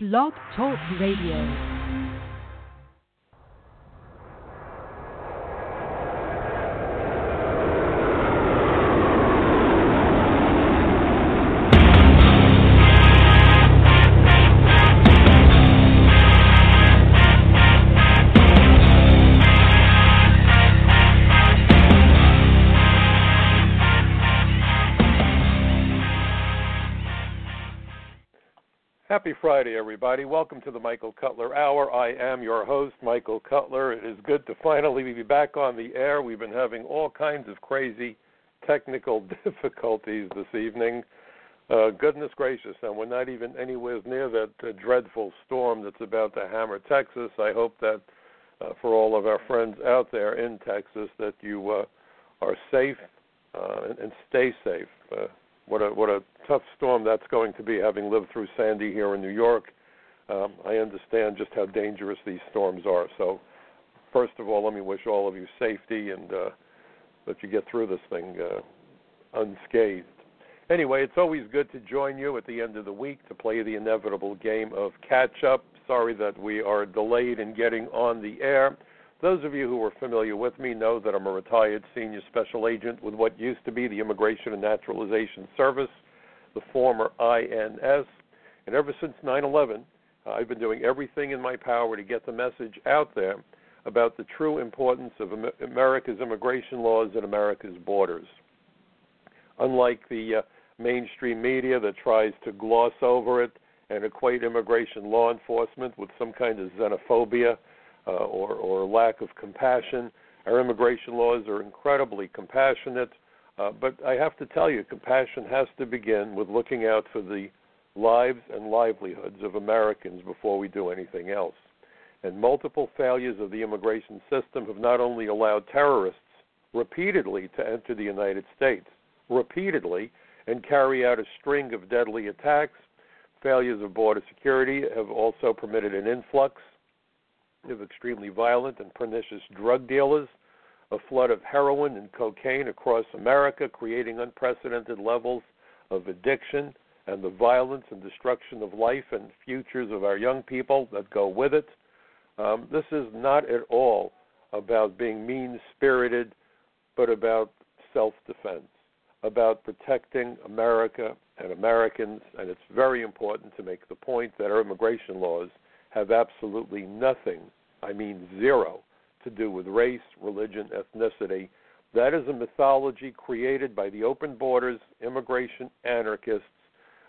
Blog Talk Radio. Friday, everybody. Welcome to the Michael Cutler Hour. I am your host, Michael Cutler. It is good to finally be back on the air. We've been having all kinds of crazy technical difficulties this evening. Uh, goodness gracious, and we're not even anywhere near that uh, dreadful storm that's about to hammer Texas. I hope that uh, for all of our friends out there in Texas that you uh, are safe uh, and, and stay safe. Uh, what a what a tough storm that's going to be. Having lived through Sandy here in New York, um, I understand just how dangerous these storms are. So, first of all, let me wish all of you safety and uh, that you get through this thing uh, unscathed. Anyway, it's always good to join you at the end of the week to play the inevitable game of catch up. Sorry that we are delayed in getting on the air. Those of you who are familiar with me know that I'm a retired senior special agent with what used to be the Immigration and Naturalization Service, the former INS. And ever since 9 11, uh, I've been doing everything in my power to get the message out there about the true importance of America's immigration laws and America's borders. Unlike the uh, mainstream media that tries to gloss over it and equate immigration law enforcement with some kind of xenophobia uh, or, or lack of compassion. Our immigration laws are incredibly compassionate, uh, but I have to tell you, compassion has to begin with looking out for the lives and livelihoods of Americans before we do anything else. And multiple failures of the immigration system have not only allowed terrorists repeatedly to enter the United States, repeatedly, and carry out a string of deadly attacks, failures of border security have also permitted an influx of extremely violent and pernicious drug dealers, a flood of heroin and cocaine across America, creating unprecedented levels of addiction and the violence and destruction of life and futures of our young people that go with it. Um, this is not at all about being mean spirited, but about self defense, about protecting America and Americans. And it's very important to make the point that our immigration laws have absolutely nothing, I mean zero, to do with race, religion, ethnicity. That is a mythology created by the open borders immigration anarchists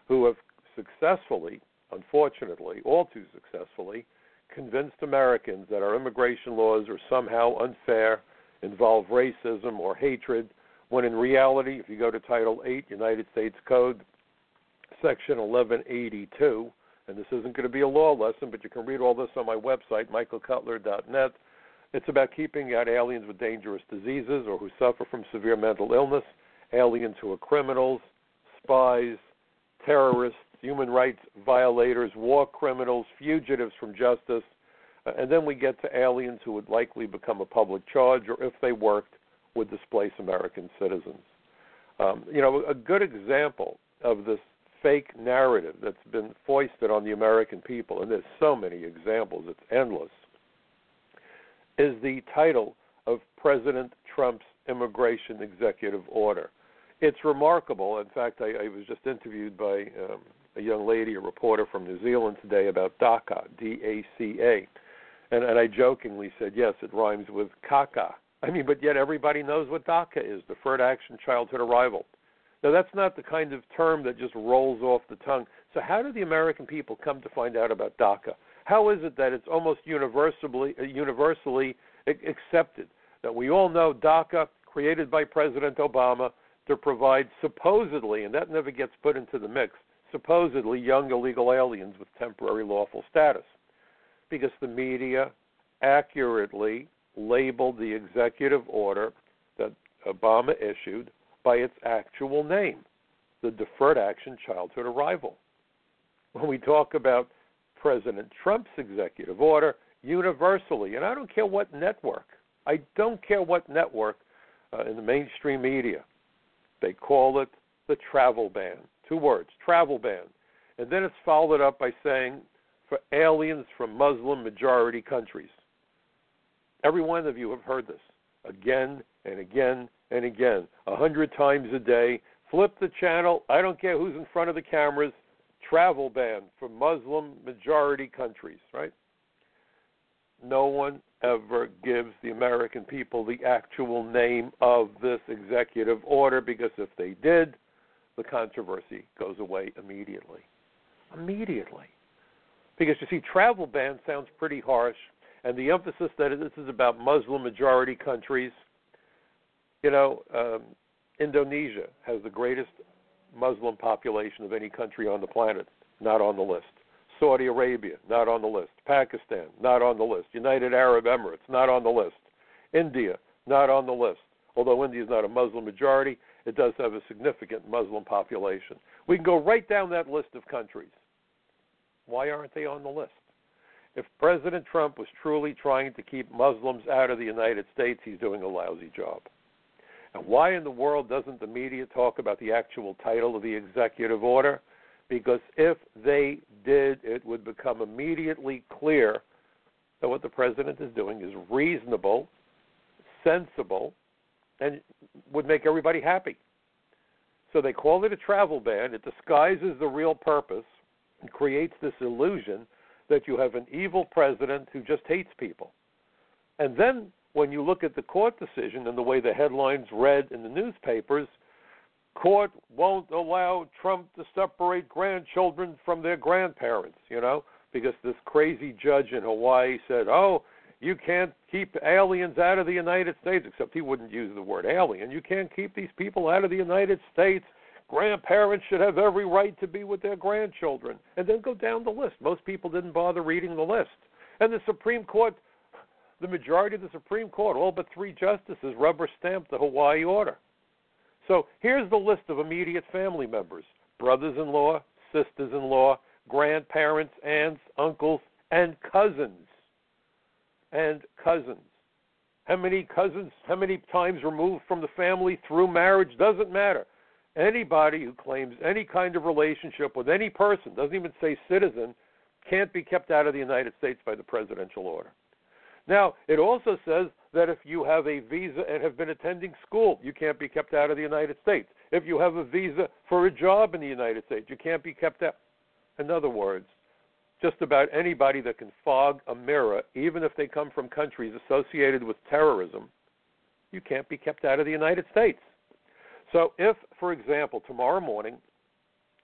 who have successfully, unfortunately, all too successfully, convinced Americans that our immigration laws are somehow unfair, involve racism or hatred, when in reality, if you go to Title 8, United States Code, Section 1182, and this isn't going to be a law lesson, but you can read all this on my website, michaelcutler.net. It's about keeping out aliens with dangerous diseases or who suffer from severe mental illness, aliens who are criminals, spies, terrorists, human rights violators, war criminals, fugitives from justice, uh, and then we get to aliens who would likely become a public charge or if they worked would displace American citizens. Um, you know, a good example of this fake narrative that's been foisted on the American people, and there's so many examples, it's endless, is the title of President Trump's immigration executive order. It's remarkable. In fact, I, I was just interviewed by um, a young lady, a reporter from New Zealand today about DACA, D A C A. And, and I jokingly said, yes, it rhymes with caca. I mean, but yet everybody knows what DACA is Deferred Action Childhood Arrival. Now, that's not the kind of term that just rolls off the tongue. So, how do the American people come to find out about DACA? How is it that it's almost universally uh, universally accepted that we all know DACA, created by President Obama to provide supposedly, and that never gets put into the mix, supposedly young illegal aliens with temporary lawful status, because the media accurately labeled the executive order that Obama issued by its actual name, the Deferred Action Childhood Arrival. When we talk about President Trump's executive order, universally, and I don't care what network, I don't care what network uh, in the mainstream media, they call it the travel ban. Two words, travel ban. And then it's followed up by saying for aliens from Muslim majority countries. Every one of you have heard this again and again and again, a hundred times a day. Flip the channel. I don't care who's in front of the cameras. Travel ban for Muslim majority countries, right? No one ever gives the American people the actual name of this executive order because if they did, the controversy goes away immediately. Immediately. Because you see, travel ban sounds pretty harsh, and the emphasis that this is about Muslim majority countries. You know, um, Indonesia has the greatest Muslim population of any country on the planet, not on the list. Saudi Arabia, not on the list. Pakistan, not on the list. United Arab Emirates, not on the list. India, not on the list. Although India is not a Muslim majority, it does have a significant Muslim population. We can go right down that list of countries. Why aren't they on the list? If President Trump was truly trying to keep Muslims out of the United States, he's doing a lousy job. And why in the world doesn't the media talk about the actual title of the executive order? because if they did, it would become immediately clear that what the president is doing is reasonable, sensible, and would make everybody happy. So they call it a travel ban. It disguises the real purpose and creates this illusion that you have an evil president who just hates people. And then when you look at the court decision and the way the headlines read in the newspapers, court won't allow Trump to separate grandchildren from their grandparents, you know, because this crazy judge in Hawaii said, "Oh, you can't keep aliens out of the United States," except he wouldn't use the word alien. You can't keep these people out of the United States. Grandparents should have every right to be with their grandchildren. And then go down the list. Most people didn't bother reading the list. And the Supreme Court, the majority of the Supreme Court, all but three justices, rubber stamped the Hawaii order. So here's the list of immediate family members brothers in law, sisters in law, grandparents, aunts, uncles, and cousins. And cousins. How many cousins, how many times removed from the family through marriage doesn't matter. Anybody who claims any kind of relationship with any person, doesn't even say citizen, can't be kept out of the United States by the presidential order. Now, it also says that if you have a visa and have been attending school, you can't be kept out of the United States. If you have a visa for a job in the United States, you can't be kept out. In other words, just about anybody that can fog a mirror, even if they come from countries associated with terrorism, you can't be kept out of the United States. So, if, for example, tomorrow morning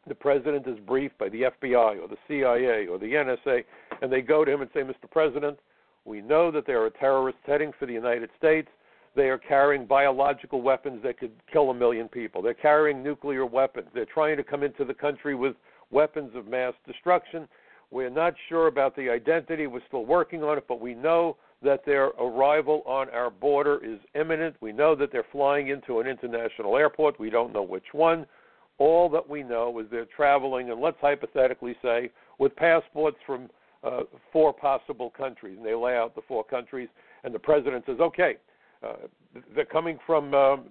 the president is briefed by the FBI or the CIA or the NSA, and they go to him and say, Mr. President, we know that there are terrorists heading for the United States. They are carrying biological weapons that could kill a million people. They're carrying nuclear weapons. They're trying to come into the country with weapons of mass destruction. We're not sure about the identity. We're still working on it, but we know that their arrival on our border is imminent. We know that they're flying into an international airport. We don't know which one. All that we know is they're traveling, and let's hypothetically say, with passports from uh, four possible countries, and they lay out the four countries, and the president says, okay, uh, they're coming from um,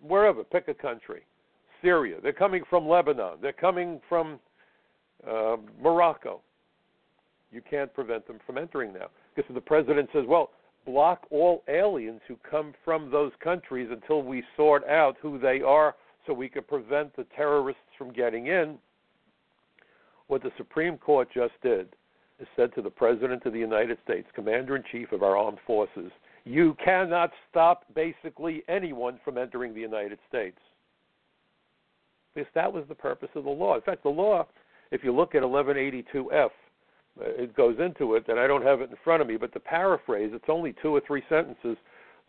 wherever, pick a country, Syria, they're coming from Lebanon, they're coming from uh, Morocco. You can't prevent them from entering now. Because the president says, well, block all aliens who come from those countries until we sort out who they are so we can prevent the terrorists from getting in. What the Supreme Court just did is said to the President of the United States, Commander in Chief of our armed forces, you cannot stop basically anyone from entering the United States. Because that was the purpose of the law. In fact, the law, if you look at 1182F, uh, it goes into it, and I don't have it in front of me, but to paraphrase, it's only two or three sentences.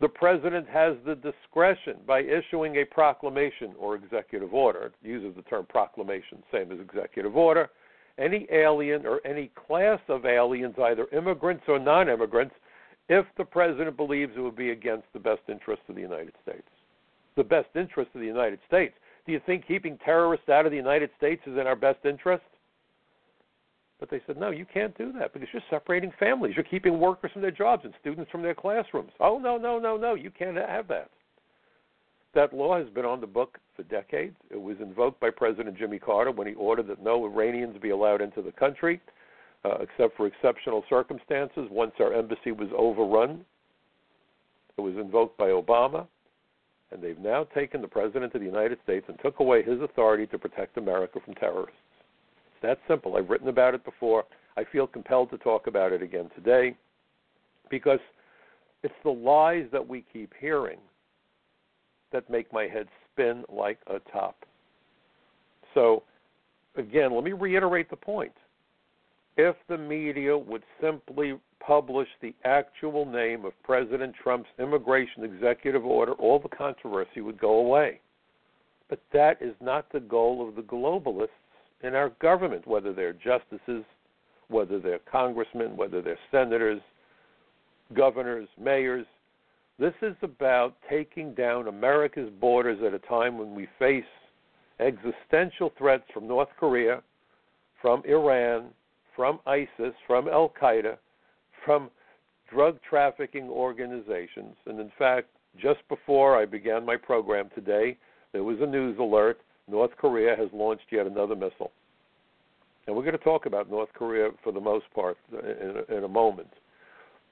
The president has the discretion by issuing a proclamation or executive order. It uses the term proclamation, same as executive order any alien or any class of aliens, either immigrants or non immigrants, if the president believes it would be against the best interests of the United States. The best interest of the United States. Do you think keeping terrorists out of the United States is in our best interest? But they said, no, you can't do that because you're separating families. You're keeping workers from their jobs and students from their classrooms. Oh, no, no, no, no, you can't have that. That law has been on the book for decades. It was invoked by President Jimmy Carter when he ordered that no Iranians be allowed into the country. uh, except for exceptional circumstances. Once our embassy was overrun, it was invoked by Obama, and they've now taken the President of the United States and took away his authority to protect America from terrorists. It's that simple. I've written about it before. I feel compelled to talk about it again today because it's the lies that we keep hearing that make my head spin like a top. So, again, let me reiterate the point. If the media would simply publish the actual name of President Trump's immigration executive order, all the controversy would go away. But that is not the goal of the globalists in our government, whether they're justices, whether they're congressmen, whether they're senators, governors, mayors. This is about taking down America's borders at a time when we face existential threats from North Korea, from Iran, from ISIS, from Al Qaeda, from drug trafficking organizations. And in fact, just before I began my program today, there was a news alert North Korea has launched yet another missile. And we're going to talk about North Korea for the most part in a, in a moment.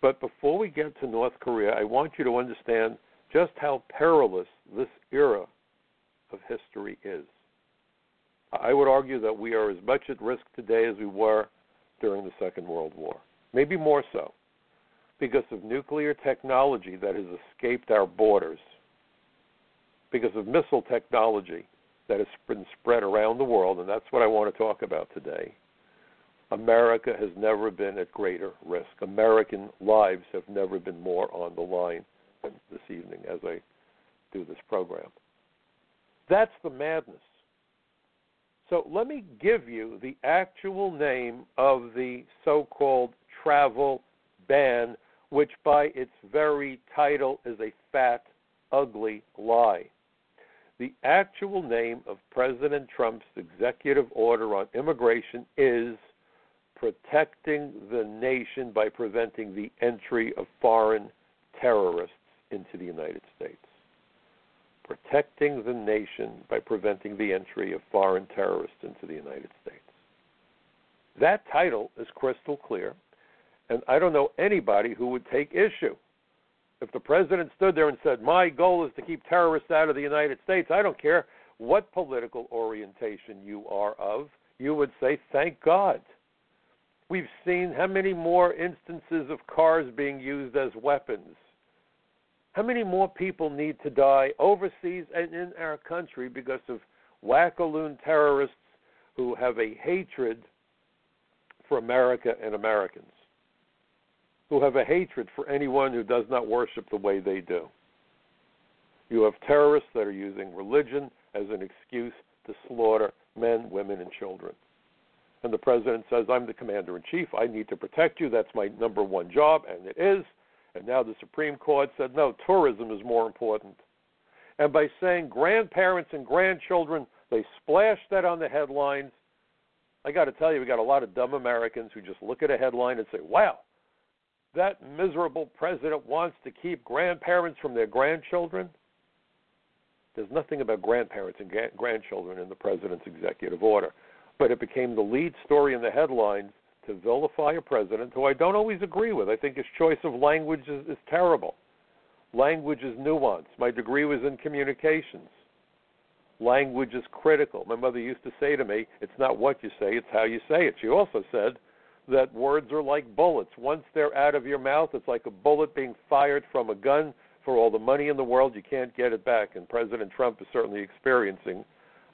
But before we get to North Korea, I want you to understand just how perilous this era of history is. I would argue that we are as much at risk today as we were during the Second World War, maybe more so, because of nuclear technology that has escaped our borders, because of missile technology that has been spread around the world, and that's what I want to talk about today. America has never been at greater risk. American lives have never been more on the line than this evening as I do this program. That's the madness. So let me give you the actual name of the so called travel ban, which by its very title is a fat, ugly lie. The actual name of President Trump's executive order on immigration is protecting the nation by preventing the entry of foreign terrorists into the United States protecting the nation by preventing the entry of foreign terrorists into the United States. That title is crystal clear, and I don't know anybody who would take issue. If the president stood there and said, My goal is to keep terrorists out of the United States, I don't care what political orientation you are of, you would say, Thank God. We've seen how many more instances of cars being used as weapons how many more people need to die overseas and in our country because of wackaloon terrorists who have a hatred for America and Americans, who have a hatred for anyone who does not worship the way they do? You have terrorists that are using religion as an excuse to slaughter men, women, and children. And the president says, I'm the commander in chief. I need to protect you. That's my number one job, and it is. And now the Supreme Court said, no, tourism is more important. And by saying grandparents and grandchildren, they splashed that on the headlines. I got to tell you, we got a lot of dumb Americans who just look at a headline and say, wow, that miserable president wants to keep grandparents from their grandchildren. There's nothing about grandparents and grandchildren in the president's executive order. But it became the lead story in the headlines to vilify a president who I don't always agree with. I think his choice of language is, is terrible. Language is nuance. My degree was in communications. Language is critical. My mother used to say to me, it's not what you say, it's how you say it. She also said that words are like bullets. Once they're out of your mouth, it's like a bullet being fired from a gun. For all the money in the world, you can't get it back. And President Trump is certainly experiencing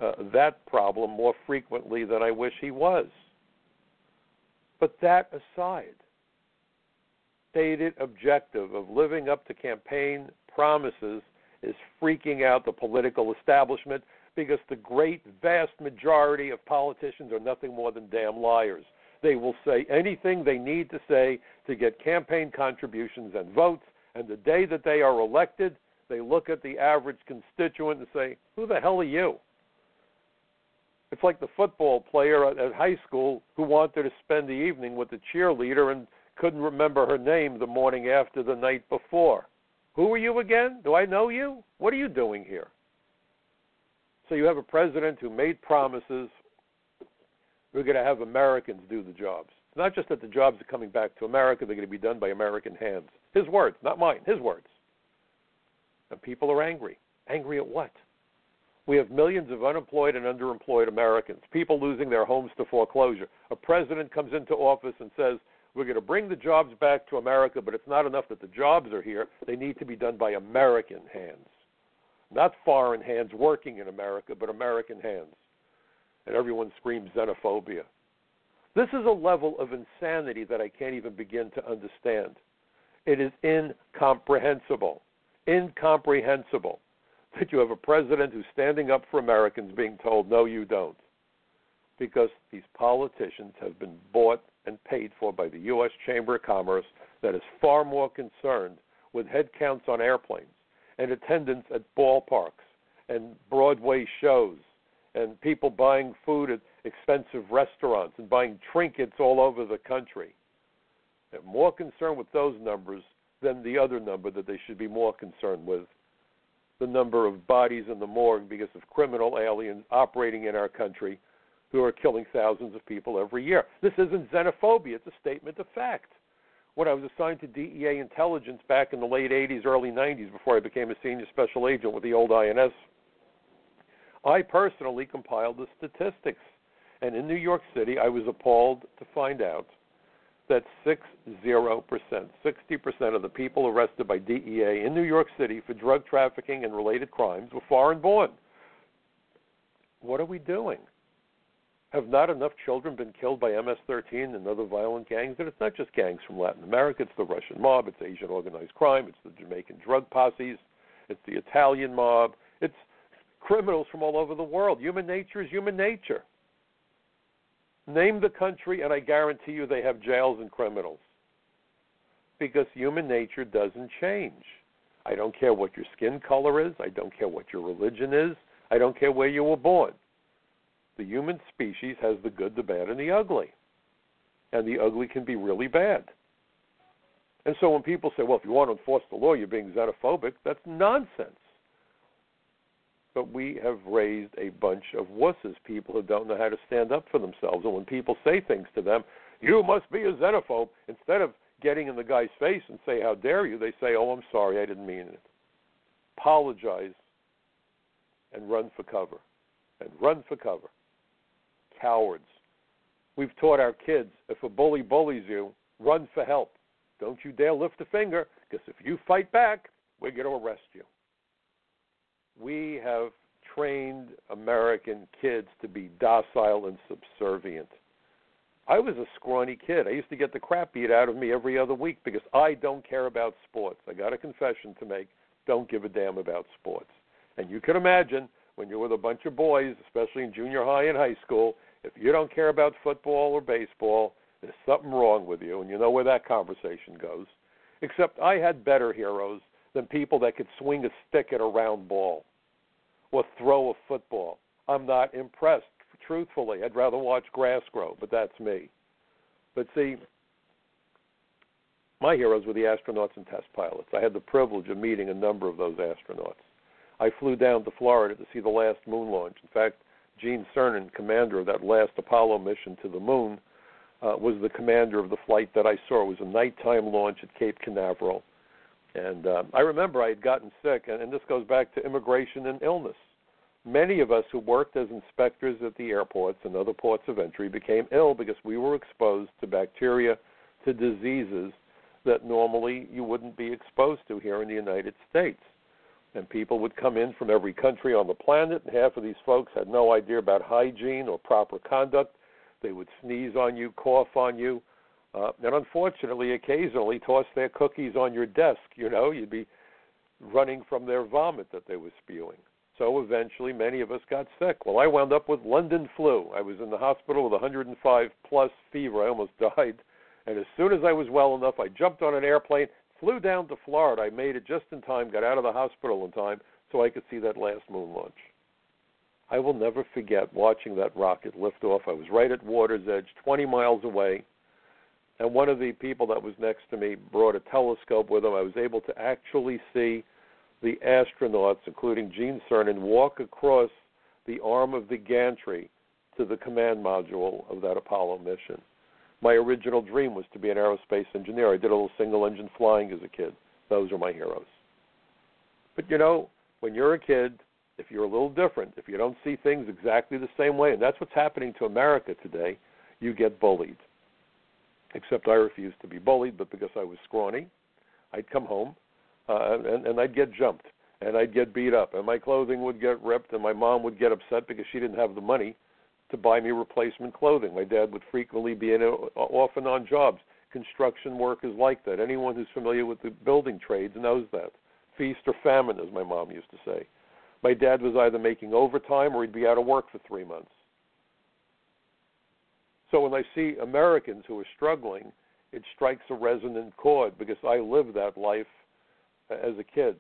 uh, that problem more frequently than I wish he was. But that aside, stated objective of living up to campaign promises is freaking out the political establishment because the great vast majority of politicians are nothing more than damn liars. They will say anything they need to say to get campaign contributions and votes, and the day that they are elected, they look at the average constituent and say, Who the hell are you? It's like the football player at, at high school who wanted to spend the evening with the cheerleader and couldn't remember her name the morning after the night before. Who are you again? Do I know you? What are you doing here? So you have a president who made promises. We're going to have Americans do the jobs. It's not just that the jobs are coming back to America, they're going to be done by American hands. His words, not mine, his words. And people are angry. Angry at what? We have millions of unemployed and underemployed Americans, people losing their homes to foreclosure. A president comes into office and says, We're going to bring the jobs back to America, but it's not enough that the jobs are here. They need to be done by American hands. Not foreign hands working in America, but American hands. And everyone screams xenophobia. This is a level of insanity that I can't even begin to understand. It is incomprehensible. Incomprehensible that you have a president who's standing up for Americans being told, no, you don't. Because these politicians have been bought and paid for by the U.S. Chamber of Commerce that is far more concerned with headcounts on airplanes and attendance at ballparks and Broadway shows and people buying food at expensive restaurants and buying trinkets all over the country. They're more concerned with those numbers than the other number that they should be more concerned with the number of bodies in the morgue because of criminal aliens operating in our country who are killing thousands of people every year. This isn't xenophobia, it's a statement of fact. When I was assigned to DEA intelligence back in the late 80s, early 90s, before I became a senior special agent with the old INS, I personally compiled the statistics. And in New York City, I was appalled to find out that 60%, 60% of the people arrested by DEA in New York City for drug trafficking and related crimes were foreign born. What are we doing? Have not enough children been killed by MS 13 and other violent gangs? And it's not just gangs from Latin America, it's the Russian mob, it's Asian organized crime, it's the Jamaican drug posses, it's the Italian mob, it's criminals from all over the world. Human nature is human nature. Name the country, and I guarantee you they have jails and criminals. Because human nature doesn't change. I don't care what your skin color is. I don't care what your religion is. I don't care where you were born. The human species has the good, the bad, and the ugly. And the ugly can be really bad. And so when people say, well, if you want to enforce the law, you're being xenophobic, that's nonsense but we have raised a bunch of wusses, people who don't know how to stand up for themselves. And when people say things to them, you must be a xenophobe, instead of getting in the guy's face and say, how dare you, they say, oh, I'm sorry, I didn't mean it. Apologize and run for cover. And run for cover. Cowards. We've taught our kids if a bully bullies you, run for help. Don't you dare lift a finger, because if you fight back, we're going to arrest you we have trained American kids to be docile and subservient. I was a scrawny kid. I used to get the crap beat out of me every other week because I don't care about sports. I got a confession to make. Don't give a damn about sports. And you can imagine when you're with a bunch of boys, especially in junior high and high school, if you don't care about football or baseball, there's something wrong with you, and you know where that conversation goes. Except I had better heroes than people that could swing a stick at a round ball or throw a football. I'm not impressed, truthfully. I'd rather watch grass grow, but that's me. But see, my heroes were the astronauts and test pilots. I had the privilege of meeting a number of those astronauts. I flew down to Florida to see the last moon launch. In fact, Gene Cernan, commander of that last Apollo mission to the moon, uh, was the commander of the flight that I saw. It was a nighttime launch at Cape Canaveral. And uh, I remember I had gotten sick, and, and this goes back to immigration and illness. Many of us who worked as inspectors at the airports and other ports of entry became ill because we were exposed to bacteria, to diseases that normally you wouldn't be exposed to here in the United States. And people would come in from every country on the planet, and half of these folks had no idea about hygiene or proper conduct. They would sneeze on you, cough on you, uh, and unfortunately, occasionally toss their cookies on your desk. You know, you'd be running from their vomit that they were spewing. So eventually, many of us got sick. Well, I wound up with London flu. I was in the hospital with 105 plus fever. I almost died. And as soon as I was well enough, I jumped on an airplane, flew down to Florida. I made it just in time, got out of the hospital in time so I could see that last moon launch. I will never forget watching that rocket lift off. I was right at water's edge, 20 miles away and one of the people that was next to me brought a telescope with him. I was able to actually see the astronauts, including Gene Cernan, walk across the arm of the gantry to the command module of that Apollo mission. My original dream was to be an aerospace engineer. I did a little single engine flying as a kid. Those are my heroes. But you know, when you're a kid, if you're a little different, if you don't see things exactly the same way, and that's what's happening to America today, you get bullied. Except I refused to be bullied, but because I was scrawny, I'd come home uh, and, and I'd get jumped and I'd get beat up and my clothing would get ripped and my mom would get upset because she didn't have the money to buy me replacement clothing. My dad would frequently be in a, and on jobs. Construction work is like that. Anyone who's familiar with the building trades knows that. Feast or famine, as my mom used to say. My dad was either making overtime or he'd be out of work for three months. So when I see Americans who are struggling, it strikes a resonant chord because I lived that life uh, as a kid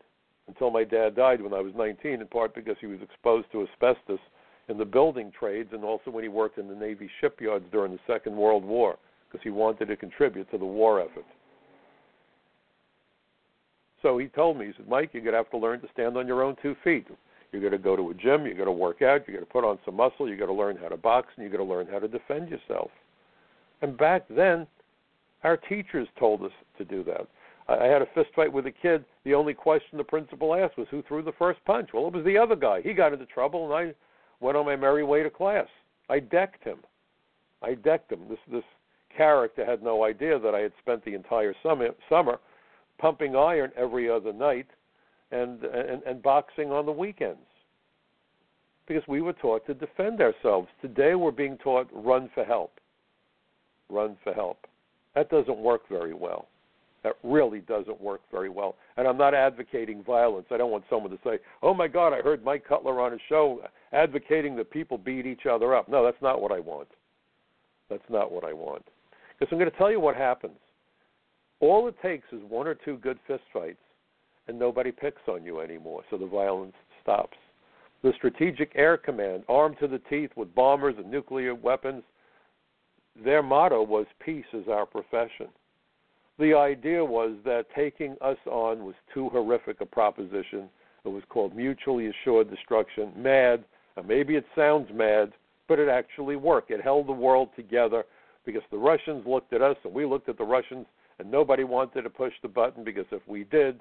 until my dad died when I was 19, in part because he was exposed to asbestos in the building trades and also when he worked in the Navy shipyards during the Second World War because he wanted to contribute to the war effort. So he told me, he said, Mike, you're going to have to learn to stand on your own two feet. You're going to go to a gym, you're going to work out, you're going to put on some muscle, you're going to learn how to box, and you're going to learn how to defend yourself. And back then, our teachers told us to do that. I had a fist fight with a kid. The only question the principal asked was who threw the first punch. Well, it was the other guy. He got into trouble, and I went on my merry way to class. I decked him. I decked him. This this character had no idea that I had spent the entire summer summer pumping iron every other night and and, and boxing on the weekends. Because we were taught to defend ourselves. Today we're being taught run for help. Run for help. That doesn't work very well. That really doesn't work very well. And I'm not advocating violence. I don't want someone to say, "Oh my God, I heard Mike Cutler on his show advocating that people beat each other up." No, that's not what I want. That's not what I want. Because I'm going to tell you what happens. All it takes is one or two good fistfights, and nobody picks on you anymore. So the violence stops. The Strategic Air Command, armed to the teeth with bombers and nuclear weapons, their motto was "Peace is our profession." the idea was that taking us on was too horrific a proposition. It was called mutually assured destruction. Mad. Uh, maybe it sounds mad, but it actually worked. It held the world together because the Russians looked at us and we looked at the Russians, and nobody wanted to push the button because if we did,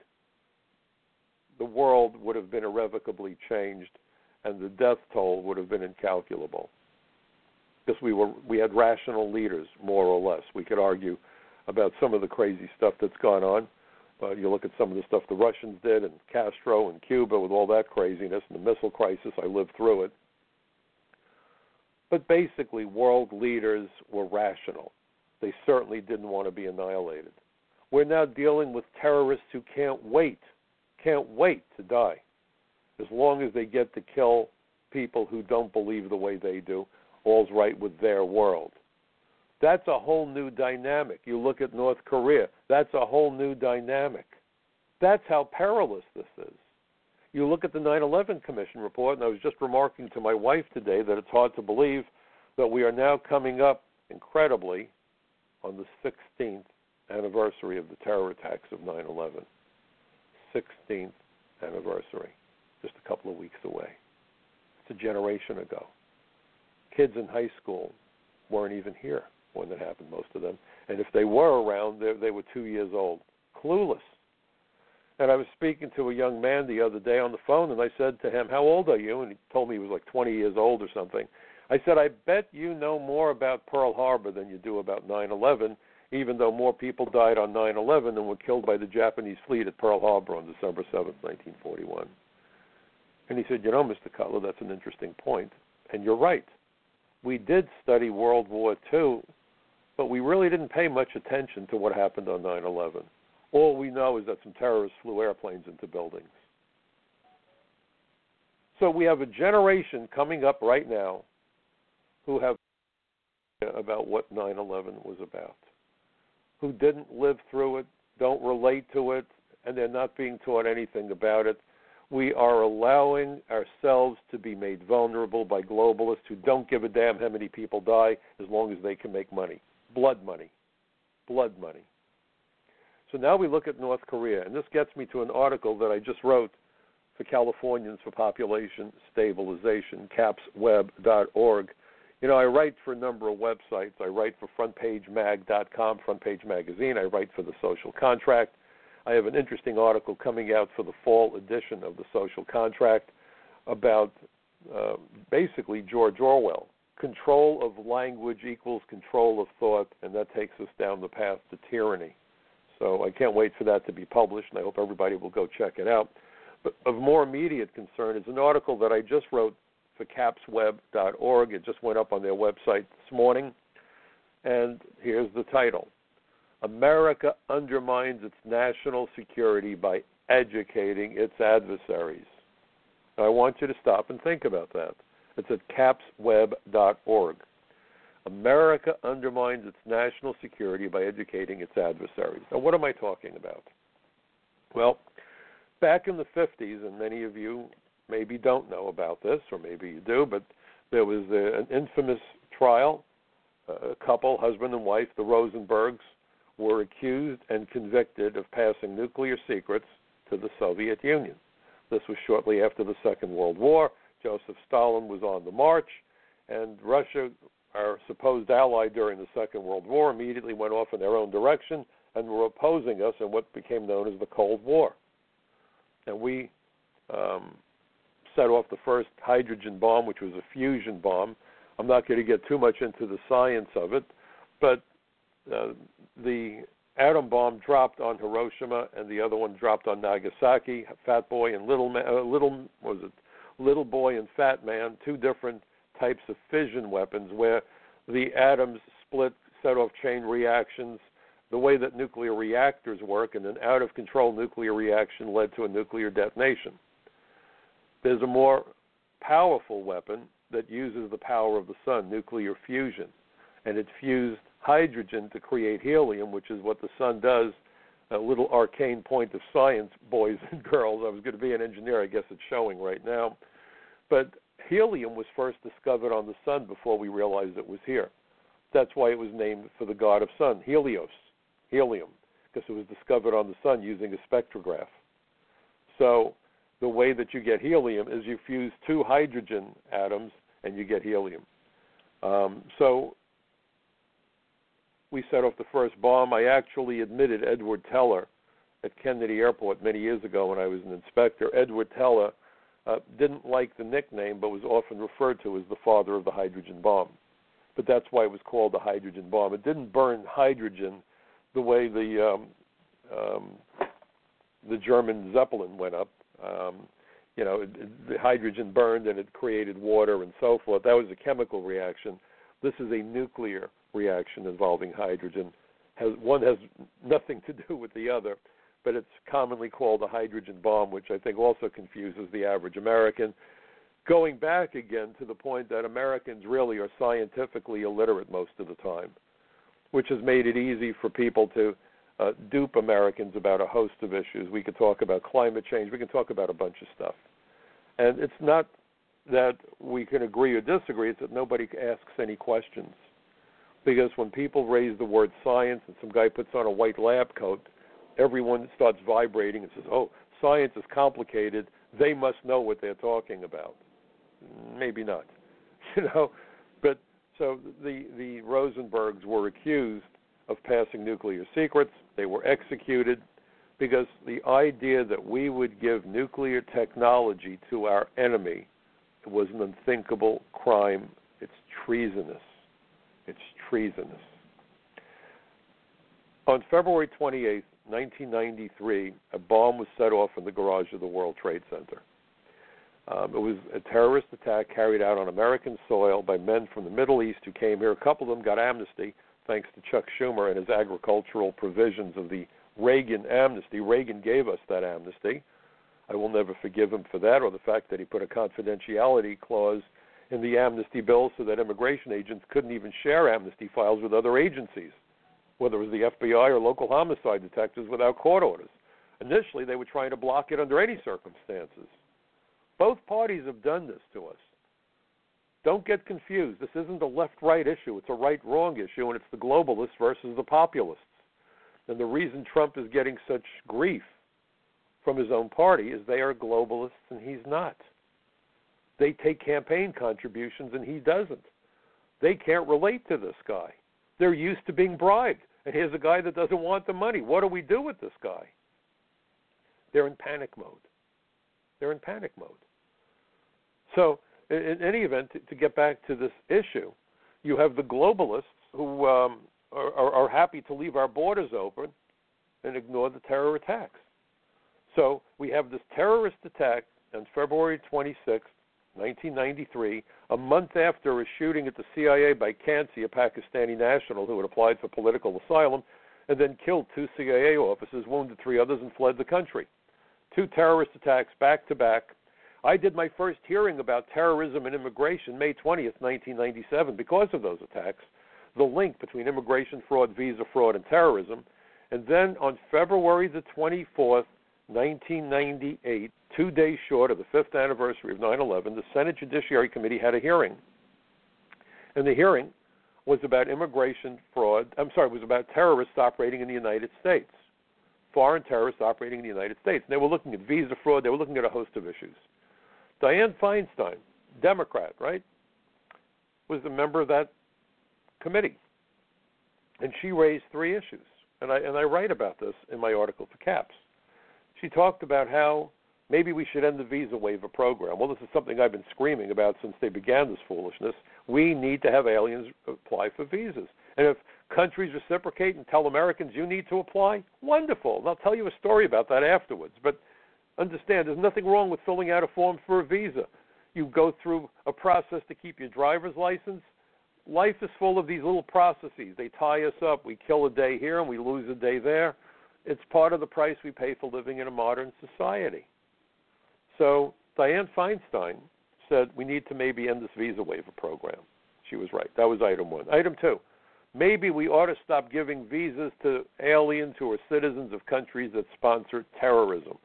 the world would have been irrevocably changed and the death toll would have been incalculable. Because we were we had rational leaders, more or less. We could argue about some of the crazy stuff that's gone on. Uh, you look at some of the stuff the Russians did and Castro and Cuba with all that craziness and the missile crisis. I lived through it. But basically, world leaders were rational. They certainly didn't want to be annihilated. We're now dealing with terrorists who can't wait, can't wait to die, as long as they get to kill people who don't believe the way they do. All's right with their world. That's a whole new dynamic. You look at North Korea, that's a whole new dynamic. That's how perilous this is. You look at the 9 11 Commission report, and I was just remarking to my wife today that it's hard to believe that we are now coming up, incredibly, on the 16th anniversary of the terror attacks of 9 11. 16th anniversary, just a couple of weeks away. It's a generation ago. Kids in high school weren't even here when that happened, most of them. And if they were around, they, they were two years old, clueless. And I was speaking to a young man the other day on the phone, and I said to him, How old are you? And he told me he was like 20 years old or something. I said, I bet you know more about Pearl Harbor than you do about 9 11, even though more people died on 9 11 than were killed by the Japanese fleet at Pearl Harbor on December 7, 1941. And he said, You know, Mr. Cutler, that's an interesting point. And you're right. We did study World War II but we really didn't pay much attention to what happened on 9 11. All we know is that some terrorists flew airplanes into buildings. So we have a generation coming up right now who have about what 9 11 was about, who didn't live through it, don't relate to it, and they're not being taught anything about it. We are allowing ourselves to be made vulnerable by globalists who don't give a damn how many people die as long as they can make money blood money. Blood money. So now we look at North Korea, and this gets me to an article that I just wrote for Californians for Population Stabilization, capsweb.org. You know, I write for a number of websites. I write for frontpagemag.com, Front Page Magazine. I write for the Social Contract. I have an interesting article coming out for the fall edition of the Social Contract about uh, basically George Orwell. Control of language equals control of thought, and that takes us down the path to tyranny. So I can't wait for that to be published, and I hope everybody will go check it out. But of more immediate concern is an article that I just wrote capsweb.org. It just went up on their website this morning. And here's the title America undermines its national security by educating its adversaries. I want you to stop and think about that. It's at capsweb.org. America undermines its national security by educating its adversaries. Now, what am I talking about? Well, back in the 50s, and many of you maybe don't know about this, or maybe you do, but there was a, an infamous trial. A couple, husband and wife, the Rosenbergs, were accused and convicted of passing nuclear secrets to the Soviet Union. This was shortly after the Second World War. Joseph Stalin was on the march, and Russia, our supposed ally during the Second World War, immediately went off in their own direction and were opposing us in what became known as the Cold War. And we um, set off the first hydrogen bomb, which was a fusion bomb. I'm not going to get too much into the science of it, but uh, the atom bomb dropped on Hiroshima, and the other one dropped on Nagasaki. Fat Boy and Little Man, uh, Little was it Little Boy and Fat Man, two different types of fission weapons where the atoms split, set off chain reactions. The way that nuclear reactors work, and an out of control nuclear reaction led to a nuclear detonation. There's a more powerful weapon that uses the power of the sun, nuclear fusion, and it fused hydrogen to create helium, which is what the sun does. A little arcane point of science, boys and girls. I was going to be an engineer. I guess it's showing right now. But helium was first discovered on the sun before we realized it was here. That's why it was named for the god of sun, Helios, helium, because it was discovered on the sun using a spectrograph. So the way that you get helium is you fuse two hydrogen atoms and you get helium. Um, so we set off the first bomb. I actually admitted Edward Teller at Kennedy Airport many years ago when I was an inspector. Edward Teller uh, didn't like the nickname, but was often referred to as the father of the hydrogen bomb. But that's why it was called the hydrogen bomb. It didn't burn hydrogen the way the um, um, the German Zeppelin went up. Um, you know, it, the hydrogen burned and it created water and so forth. That was a chemical reaction. This is a nuclear reaction involving hydrogen. Has one has nothing to do with the other, but it's commonly called a hydrogen bomb, which I think also confuses the average American. Going back again to the point that Americans really are scientifically illiterate most of the time, which has made it easy for people to uh, dupe Americans about a host of issues. We could talk about climate change. We can talk about a bunch of stuff. And it's not that we can agree or disagree, it's that nobody asks any questions because when people raise the word science and some guy puts on a white lab coat, everyone starts vibrating and says, "Oh, science is complicated. They must know what they're talking about." Maybe not, you know. But so the the Rosenbergs were accused of passing nuclear secrets. They were executed because the idea that we would give nuclear technology to our enemy was an unthinkable crime. It's treasonous. It's treasonous. On February 28, 1993, a bomb was set off in the garage of the World Trade Center. Um, it was a terrorist attack carried out on American soil by men from the Middle East who came here. A couple of them got amnesty thanks to Chuck Schumer and his agricultural provisions of the Reagan amnesty. Reagan gave us that amnesty. I will never forgive him for that, or the fact that he put a confidentiality clause in the amnesty bill so that immigration agents couldn't even share amnesty files with other agencies, whether it was the FBI or local homicide detectives without court orders. Initially, they were trying to block it under any circumstances. Both parties have done this to us. Don't get confused. This isn't a left right issue, it's a right wrong issue, and it's the globalists versus the populists. And the reason Trump is getting such grief from his own party is they are globalists and he's not. They take campaign contributions and he doesn't. They can't relate to this guy. They're used to being bribed. And here's a guy that doesn't want the money. What do we do with this guy? They're in panic mode. They're in panic mode. So, in, any event, to, get back to this issue, you have the globalists who um, are, are, are happy to leave our borders open and ignore the terror attacks. So we have this terrorist attack on February 26, 1993, a month after a shooting at the CIA by Kansi, a Pakistani national who had applied for political asylum, and then killed two CIA officers, wounded three others, and fled the country. Two terrorist attacks back to back. I did my first hearing about terrorism and immigration May 20th, 1997, because of those attacks, the link between immigration fraud, visa fraud, and terrorism. And then on February the 24th, 1998, two days short of the fifth anniversary of 9 11, the Senate Judiciary Committee had a hearing. And the hearing was about immigration fraud. I'm sorry, it was about terrorists operating in the United States, foreign terrorists operating in the United States. And they were looking at visa fraud, they were looking at a host of issues. Dianne Feinstein, Democrat, right, was a member of that committee. And she raised three issues. And I, and I write about this in my article for CAPS. She talked about how maybe we should end the visa waiver program. Well, this is something I've been screaming about since they began this foolishness. We need to have aliens apply for visas. And if countries reciprocate and tell Americans you need to apply, wonderful. And I'll tell you a story about that afterwards. But understand, there's nothing wrong with filling out a form for a visa. You go through a process to keep your driver's license. Life is full of these little processes. They tie us up. We kill a day here and we lose a day there. It's part of the price we pay for living in a modern society. So Dianne Feinstein said we need to maybe end this visa waiver program. She was right. That was item one. Item two, maybe we ought to stop giving visas to aliens who are citizens of countries that sponsor terrorism.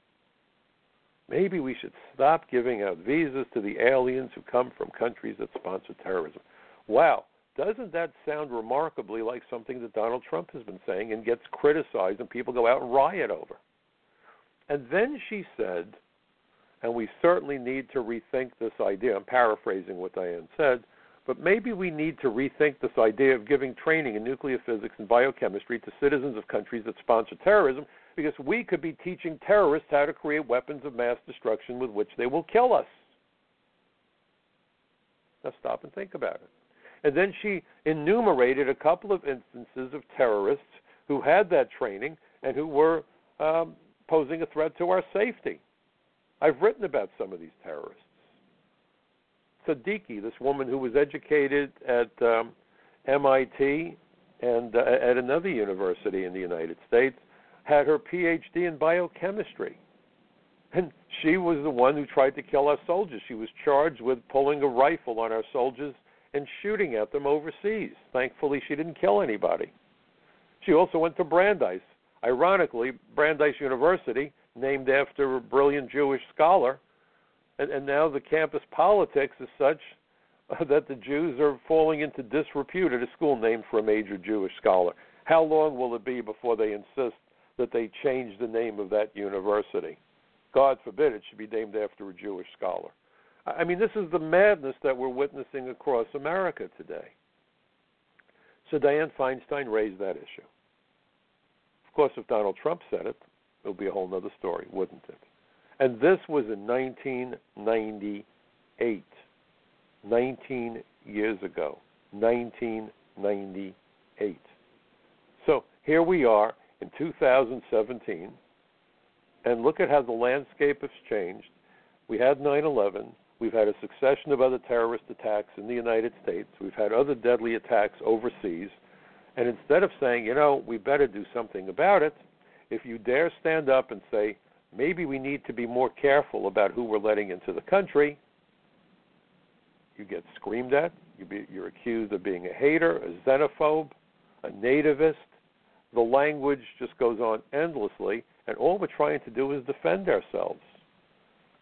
Maybe we should stop giving out visas to the aliens who come from countries that sponsor terrorism. Wow, doesn't that sound remarkably like something that Donald Trump has been saying and gets criticized and people go out and riot over? And then she said, and we certainly need to rethink this idea. I'm paraphrasing what Dianne said, but maybe we need to rethink this idea of giving training in nuclear physics and biochemistry to citizens of countries that sponsor terrorism because we could be teaching terrorists how to create weapons of mass destruction with which they will kill us. Now stop and think about it. And then she enumerated a couple of instances of terrorists who had that training and who were um, posing a threat to our safety. I've written about some of these terrorists. Siddiqui, this woman who was educated at um, MIT and uh, at another university in the United States, had her PhD in biochemistry. And she was the one who tried to kill our soldiers. She was charged with pulling a rifle on our soldiers and shooting at them overseas. Thankfully, she didn't kill anybody. She also went to Brandeis. Ironically, Brandeis University named after a brilliant Jewish scholar, and, and now the campus politics is such that the Jews are falling into disrepute at a school named for a major Jewish scholar. How long will it be before they insist that they change the name of that university? God forbid it should be named after a Jewish scholar. I mean, this is the madness that we're witnessing across America today. So Dianne Feinstein raised that issue. Of course, if Donald Trump said it, it would be a whole other story, wouldn't it? And this was in 1998, 19 years ago, 1998. So here we are in 2017, and look at how the landscape has changed. We had 9 11. We've had a succession of other terrorist attacks in the United States. We've had other deadly attacks overseas. And instead of saying, you know, we better do something about it, if you dare stand up and say, maybe we need to be more careful about who we're letting into the country, you get screamed at. You you're accused of being a hater, a xenophobe, a nativist. The language just goes on endlessly, and all we're trying to do is defend ourselves.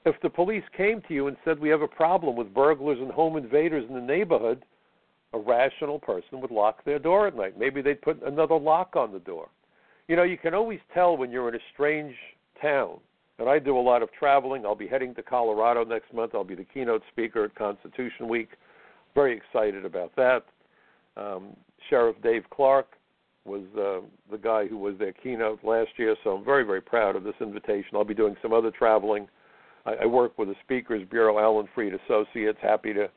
If the police came to you and said, We have a problem with burglars and home invaders in the neighborhood, a rational person would lock their door at night. Maybe they'd put another lock on the door. You know, you can always tell when you're in a strange town. And I do a lot of traveling. I'll be heading to Colorado next month. I'll be the keynote speaker at Constitution Week. Very excited about that. Um, Sheriff Dave Clarke was uh, the guy who was their keynote last year, so I'm very, very proud of this invitation. I'll be doing some other traveling. I, I work with the Speakers Bureau, Alan Freed Associates. Happy to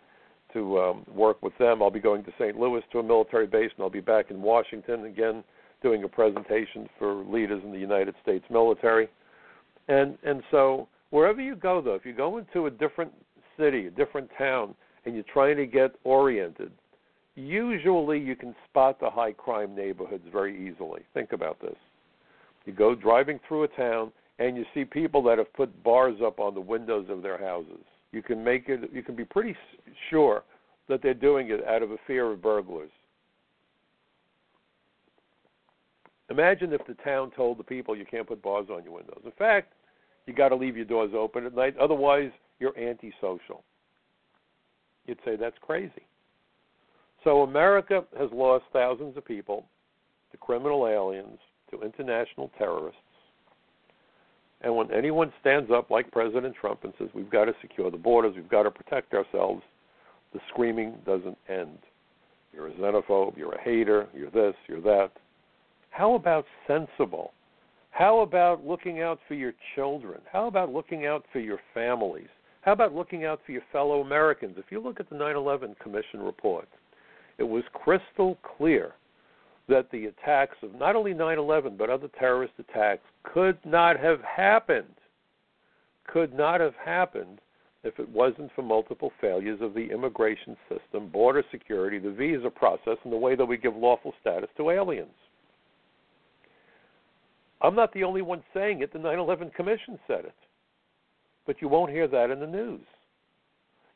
to um, work with them. I'll be going to St. Louis to a military base, and I'll be back in Washington again doing a presentation for leaders in the United States military. And and so wherever you go, though, if you go into a different city, a different town, and you're trying to get oriented, usually you can spot the high crime neighborhoods very easily. Think about this. You go driving through a town and you see people that have put bars up on the windows of their houses. You can make it you can be pretty sure that they're doing it out of a fear of burglars. Imagine if the town told the people you can't put bars on your windows. In fact, you got to leave your doors open at night otherwise you're antisocial. You'd say that's crazy. So America has lost thousands of people to criminal aliens, to international terrorists. And when anyone stands up like President Trump and says, we've got to secure the borders, we've got to protect ourselves, the screaming doesn't end. You're a xenophobe, you're a hater, you're this, you're that. How about sensible? How about looking out for your children? How about looking out for your families? How about looking out for your fellow Americans? If you look at the 9 11 Commission report, it was crystal clear that the attacks of not only 9 11 but other terrorist attacks could not have happened. Could not have happened if it wasn't for multiple failures of the immigration system, border security, the visa process, and the way that we give lawful status to aliens. I'm not the only one saying it. The 9 11 Commission said it. But you won't hear that in the news.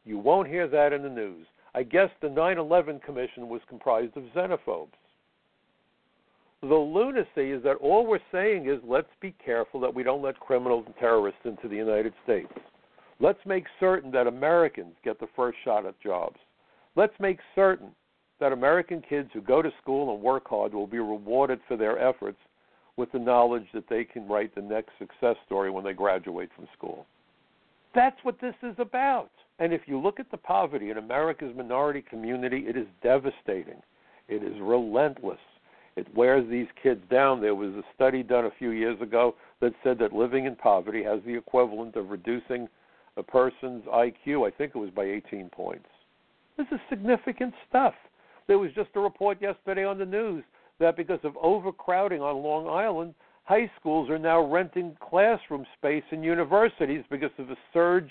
You won't hear that in the news. I guess the 9 11 Commission was comprised of xenophobes. The lunacy is that all we're saying is let's be careful that we don't let criminals and terrorists into the United States. Let's make certain that Americans get the first shot at jobs. Let's make certain that American kids who go to school and work hard will be rewarded for their efforts with the knowledge that they can write the next success story when they graduate from school. That's what this is about. And if you look at the poverty in America's minority community, it is devastating. It is relentless. It wears these kids down. There was a study done a few years ago that said that living in poverty has the equivalent of reducing a person's IQ, I think it was by 18 points. This is significant stuff. There was just a report yesterday on the news that because of overcrowding on Long Island, high schools are now renting classroom space in universities because of the surge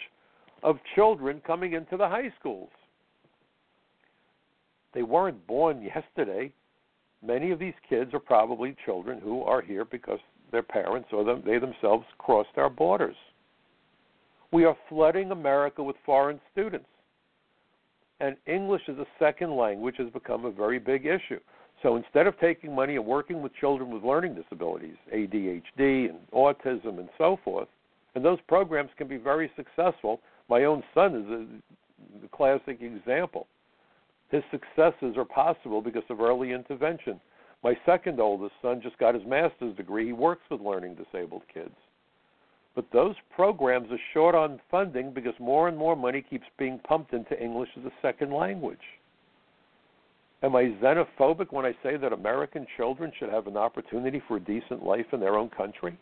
of children coming into the high schools. They weren't born yesterday. Many of these kids are probably children who are here because their parents or them, they themselves crossed our borders. We are flooding America with foreign students. And English as a second language has become a very big issue. So instead of taking money and working with children with learning disabilities, ADHD and autism and so forth, and those programs can be very successful my own son is a, classic example. His successes are possible because of early intervention. My second oldest son just got his master's degree. He works with learning disabled kids. But those programs are short on funding because more and more money keeps being pumped into English as a second language. Am I xenophobic when I say that American children should have an opportunity for a decent life in their own country?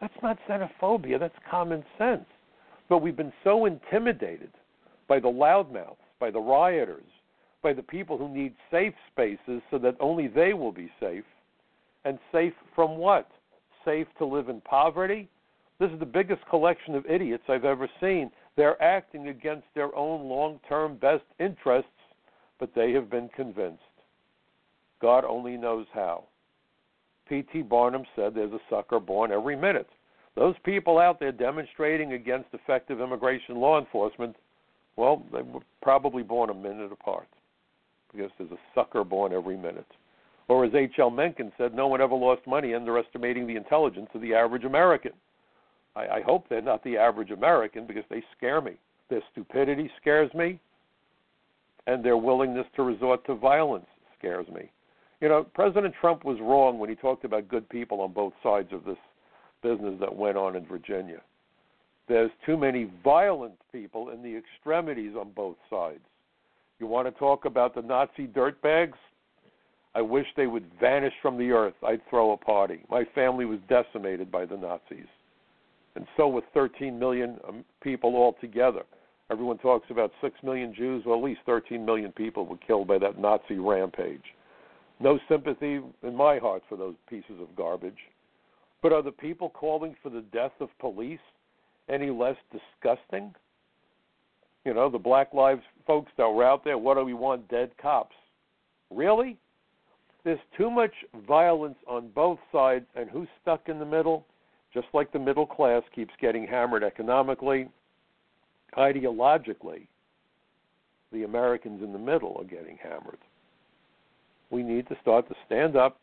That's not xenophobia, that's common sense. But we've been so intimidated by the loudmouths, by the rioters, by the people who need safe spaces so that only they will be safe. And safe from what? Safe to live in poverty? This is the biggest collection of idiots I've ever seen. They're acting against their own long term best interests, but they have been convinced. God only knows how. P.T. Barnum said there's a sucker born every minute. Those people out there demonstrating against effective immigration law enforcement, well, they were probably born a minute apart because there's a sucker born every minute. Or as H.L. Mencken said, no one ever lost money underestimating the intelligence of the average American. I, I hope they're not the average American because they scare me. Their stupidity scares me, and their willingness to resort to violence scares me. You know, President Trump was wrong when he talked about good people on both sides of this business that went on in Virginia. There's too many violent people in the extremities on both sides. You want to talk about the Nazi dirtbags? I wish they would vanish from the earth. I'd throw a party. My family was decimated by the Nazis. And so with 13 million um, people altogether. Everyone talks about 6 million Jews. Well, at least 13 million people were killed by that Nazi rampage. No sympathy in my heart for those pieces of garbage. But are the people calling for the death of police any less disgusting? You know, the Black Lives folks that were out there, what do we want? Dead cops. Really? There's too much violence on both sides, and who's stuck in the middle? Just like the middle class keeps getting hammered economically, ideologically, the Americans in the middle are getting hammered. We need to start to stand up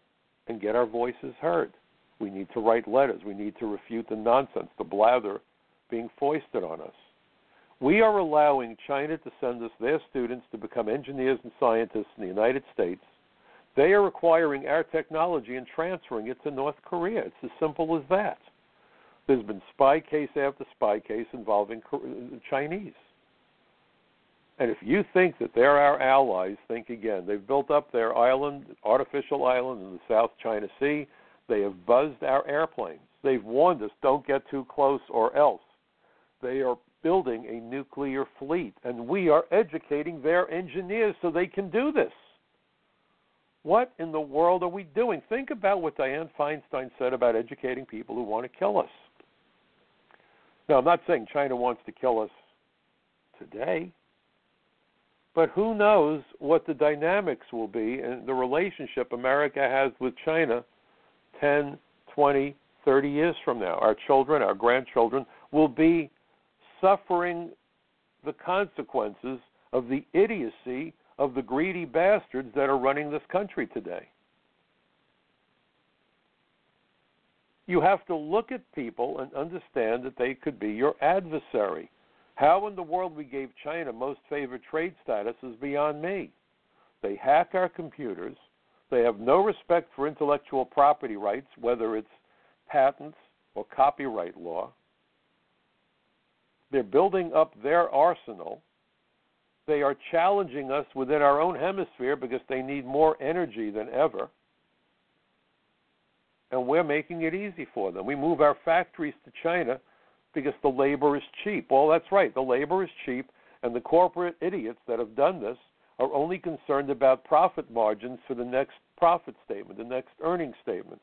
and get our voices heard. We need to write letters. We need to refute the nonsense, the blather being foisted on us. We are allowing China to send us their students to become engineers and scientists in the United States. They are acquiring our technology and transferring it to North Korea. It's as simple as that. There's been spy case after spy case involving Chinese. And if you think that they're our allies, think again. They've built up their island, artificial island in the South China Sea. They have buzzed our airplanes. They've warned us don't get too close or else. They are building a nuclear fleet, and we are educating their engineers so they can do this. What in the world are we doing? Think about what Dianne Feinstein said about educating people who want to kill us. Now, I'm not saying China wants to kill us today, but who knows what the dynamics will be and the relationship America has with China 10, 20, 30 years from now. Our children, our grandchildren will be suffering the consequences of the idiocy of the greedy bastards that are running this country today. You have to look at people and understand that they could be your adversary. How in the world we gave China most favored trade status is beyond me. They hack our computers. They have no respect for intellectual property rights, whether it's patents or copyright law. They're building up their arsenal. They are challenging us within our own hemisphere because they need more energy than ever. And we're making it easy for them. We move our factories to China because the labor is cheap. Well, that's right. The labor is cheap, and the corporate idiots that have done this are only concerned about profit margins for the next profit statement, the next earnings statement.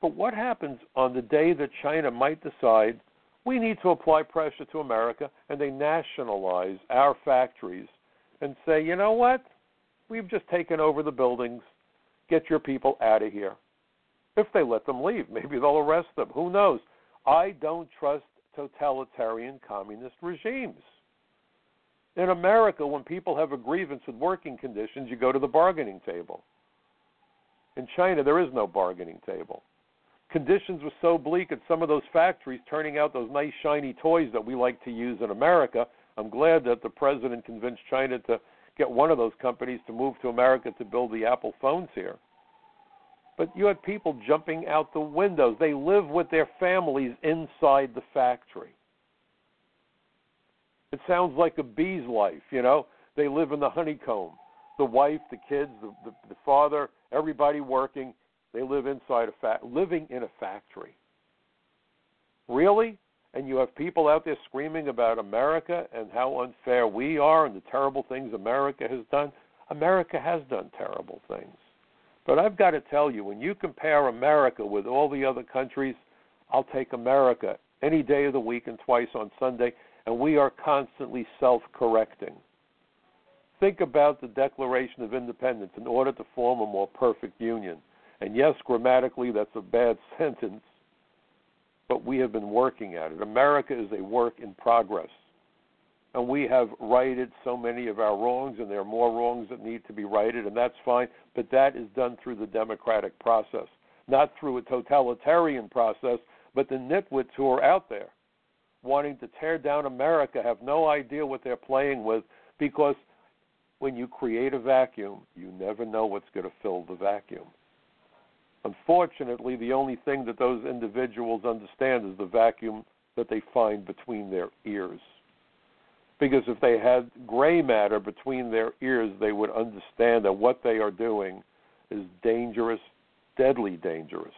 But what happens on the day that China might decide we need to apply pressure to America and they nationalize our factories and say, you know what? We've just taken over the buildings. Get your people out of here. If they let them leave, maybe they'll arrest them. Who knows? I don't trust totalitarian communist regimes. In America, when people have a grievance with working conditions, you go to the bargaining table. In China, there is no bargaining table conditions were so bleak at some of those factories turning out those nice shiny toys that we like to use in America. I'm glad that the president convinced China to get one of those companies to move to America to build the Apple phones here. But you had people jumping out the windows. They live with their families inside the factory. It sounds like a bee's life, you know. They live in the honeycomb. The wife, the kids, the, the, the father, everybody working they live inside a fa- living in a factory. Really? And you have people out there screaming about America and how unfair we are and the terrible things America has done. America has done terrible things. But I've got to tell you, when you compare America with all the other countries, I'll take America any day of the week and twice on Sunday, and we are constantly self correcting. Think about the Declaration of Independence in order to form a more perfect union. And yes, grammatically, that's a bad sentence, but we have been working at it. America is a work in progress. And we have righted so many of our wrongs, and there are more wrongs that need to be righted, and that's fine, but that is done through the democratic process, not through a totalitarian process, but the nitwits who are out there wanting to tear down America have no idea what they're playing with because when you create a vacuum, you never know what's going to fill the vacuum. Unfortunately, the only thing that those individuals understand is the vacuum that they find between their ears. Because if they had gray matter between their ears, they would understand that what they are doing is dangerous, deadly dangerous.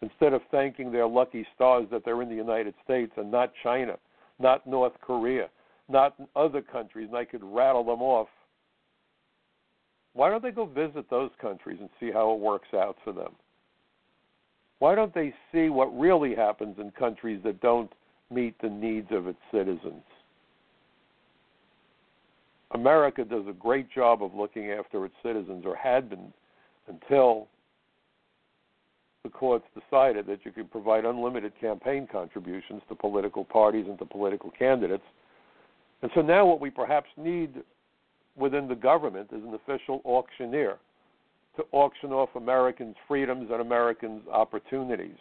Instead of thanking their lucky stars that they're in the United States and not China, not North Korea, not other countries, and I could rattle them off. Why don't they go visit those countries and see how it works out for them? Why don't they see what really happens in countries that don't meet the needs of its citizens? America does a great job of looking after its citizens, or had been until the courts decided that you could provide unlimited campaign contributions to political parties and to political candidates. And so now what we perhaps need within the government is an official auctioneer to auction off Americans' freedoms and Americans' opportunities.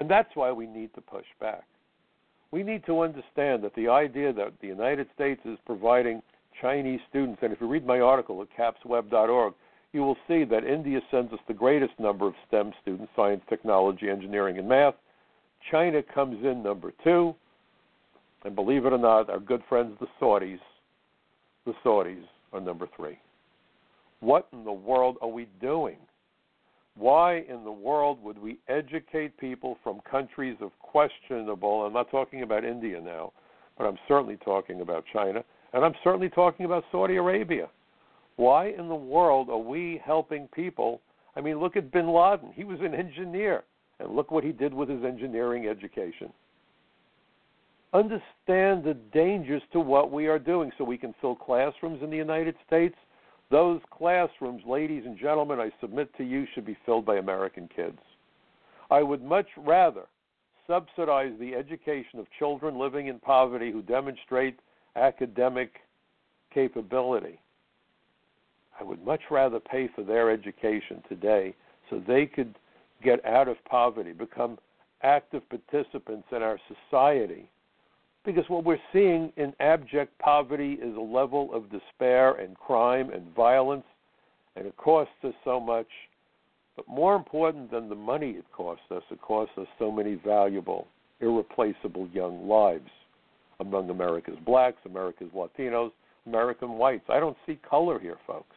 And that's why we need to push back. We need to understand that the idea that the United States is providing Chinese students, and if you read my article at capsweb.org, you will see that India sends us the greatest number of STEM students science, technology, engineering, and math. China comes in number two. And believe it or not, our good friends, the Saudis, the Saudis are number three. What in the world are we doing? Why in the world would we educate people from countries of questionable, I'm not talking about India now, but I'm certainly talking about China, and I'm certainly talking about Saudi Arabia. Why in the world are we helping people? I mean, look at bin Laden. He was an engineer, and look what he did with his engineering education. Understand the dangers to what we are doing so we can fill classrooms in the United States those classrooms, ladies and gentlemen, I submit to you, should be filled by American kids. I would much rather subsidize the education of children living in poverty who demonstrate academic capability. I would much rather pay for their education today so they could get out of poverty, become active participants in our society, because what we're seeing in abject poverty is a level of despair and crime and violence, and it costs us so much. But more important than the money it costs us, it costs us so many valuable, irreplaceable young lives among America's blacks, America's Latinos, American whites. I don't see color here, folks.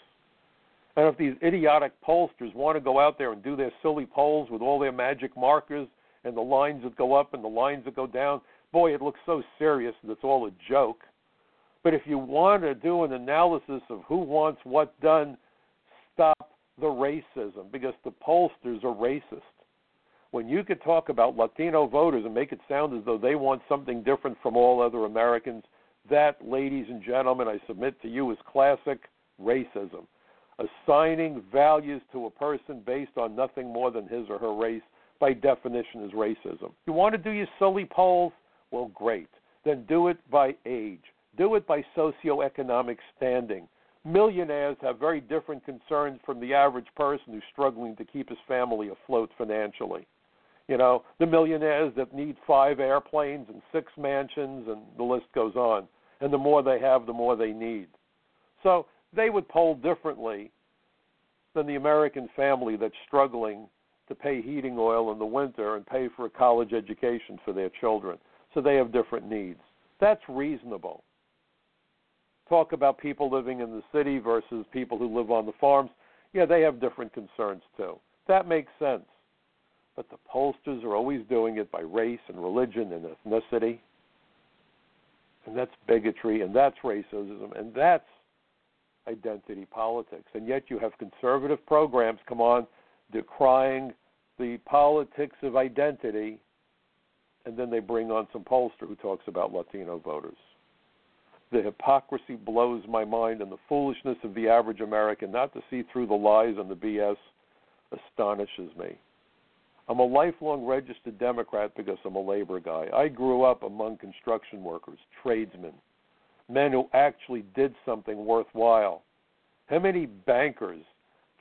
And if these idiotic pollsters want to go out there and do their silly polls with all their magic markers and the lines that go up and the lines that go down, boy, it looks so serious that it's all a joke. But if you want to do an analysis of who wants what done, stop the racism because the pollsters are racist. When you could talk about Latino voters and make it sound as though they want something different from all other Americans, that, ladies and gentlemen, I submit to you is classic racism. Assigning values to a person based on nothing more than his or her race, by definition, is racism. You want to do your silly polls? Well, great. Then do it by age. Do it by socioeconomic standing. Millionaires have very different concerns from the average person who's struggling to keep his family afloat financially. You know, the millionaires that need five airplanes and six mansions, and the list goes on. And the more they have, the more they need. So they would poll differently than the American family that's struggling to pay heating oil in the winter and pay for a college education for their children so they have different needs. That's reasonable. Talk about people living in the city versus people who live on the farms. Yeah, they have different concerns too. That makes sense. But the pollsters are always doing it by race and religion and ethnicity. And that's bigotry and that's racism and that's identity politics. And yet you have conservative programs come on decrying the politics of identity and then they bring on some pollster who talks about Latino voters. The hypocrisy blows my mind, and the foolishness of the average American not to see through the lies and the BS astonishes me. I'm a lifelong registered Democrat because I'm a labor guy. I grew up among construction workers, tradesmen, men who actually did something worthwhile. How many bankers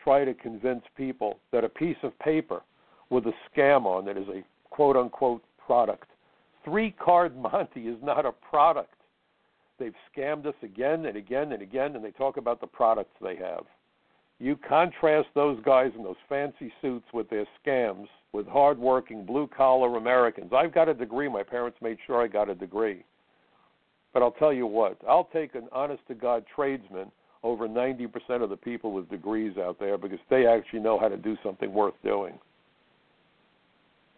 try to convince people that a piece of paper with a scam on it is a quote unquote product. Three card Monte is not a product. They've scammed us again and again and again, and they talk about the products they have. You contrast those guys in those fancy suits with their scams with hardworking blue collar Americans. I've got a degree. My parents made sure I got a degree. But I'll tell you what, I'll take an honest to God tradesman over 90% of the people with degrees out there because they actually know how to do something worth doing.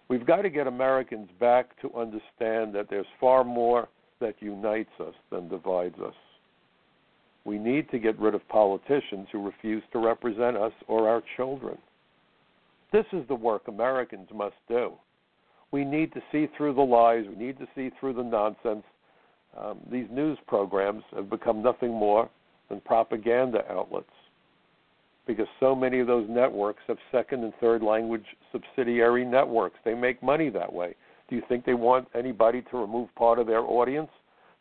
We've got to get Americans back to understand that there's far more that unites us than divides us. We need to get rid of politicians who refuse to represent us or our children. This is the work Americans must do. We need to see through the lies, we need to see through the nonsense. Um, these news programs have become nothing more than propaganda outlets because so many of those networks have second and third language subsidiary networks. They make money that way. Do you think they want anybody to remove part of their audience?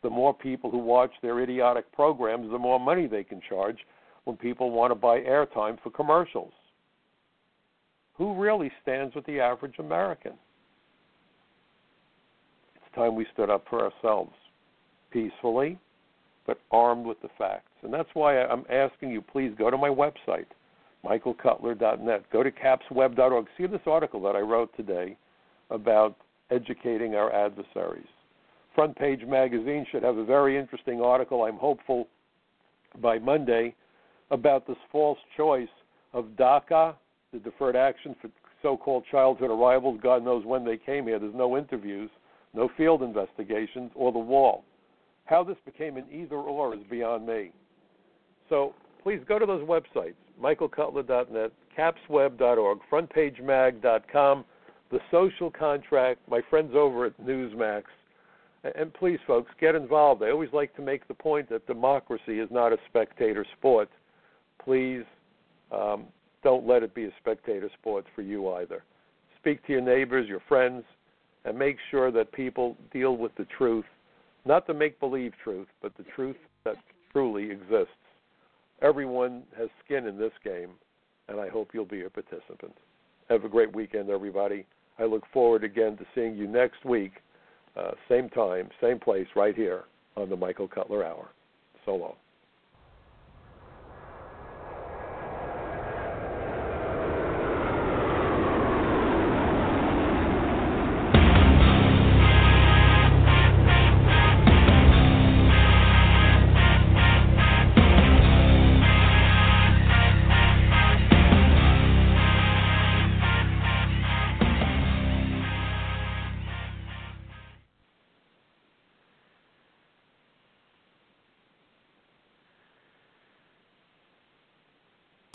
The more people who watch their idiotic programs, the more money they can charge when people want to buy airtime for commercials. Who really stands with the average American? It's time we stood up for ourselves peacefully, but armed with the facts. And that's why I'm asking you please go to my website, michaelcutler.net. Go to capsweb.org. See this article that I wrote today about educating our adversaries. Front Page Magazine should have a very interesting article, I'm hopeful, by Monday about this false choice of DACA, the deferred action for so called childhood arrivals. God knows when they came here. There's no interviews, no field investigations, or the wall. How this became an either or is beyond me. So please go to those websites michaelcutler.net, capsweb.org, frontpagemag.com, The Social Contract, my friends over at Newsmax. And please, folks, get involved. I always like to make the point that democracy is not a spectator sport. Please um, don't let it be a spectator sport for you either. Speak to your neighbors, your friends, and make sure that people deal with the truth, not the make believe truth, but the truth that truly exists. Everyone has skin in this game, and I hope you'll be a participant. Have a great weekend, everybody. I look forward again to seeing you next week, uh, same time, same place, right here on the Michael Cutler Hour. So long.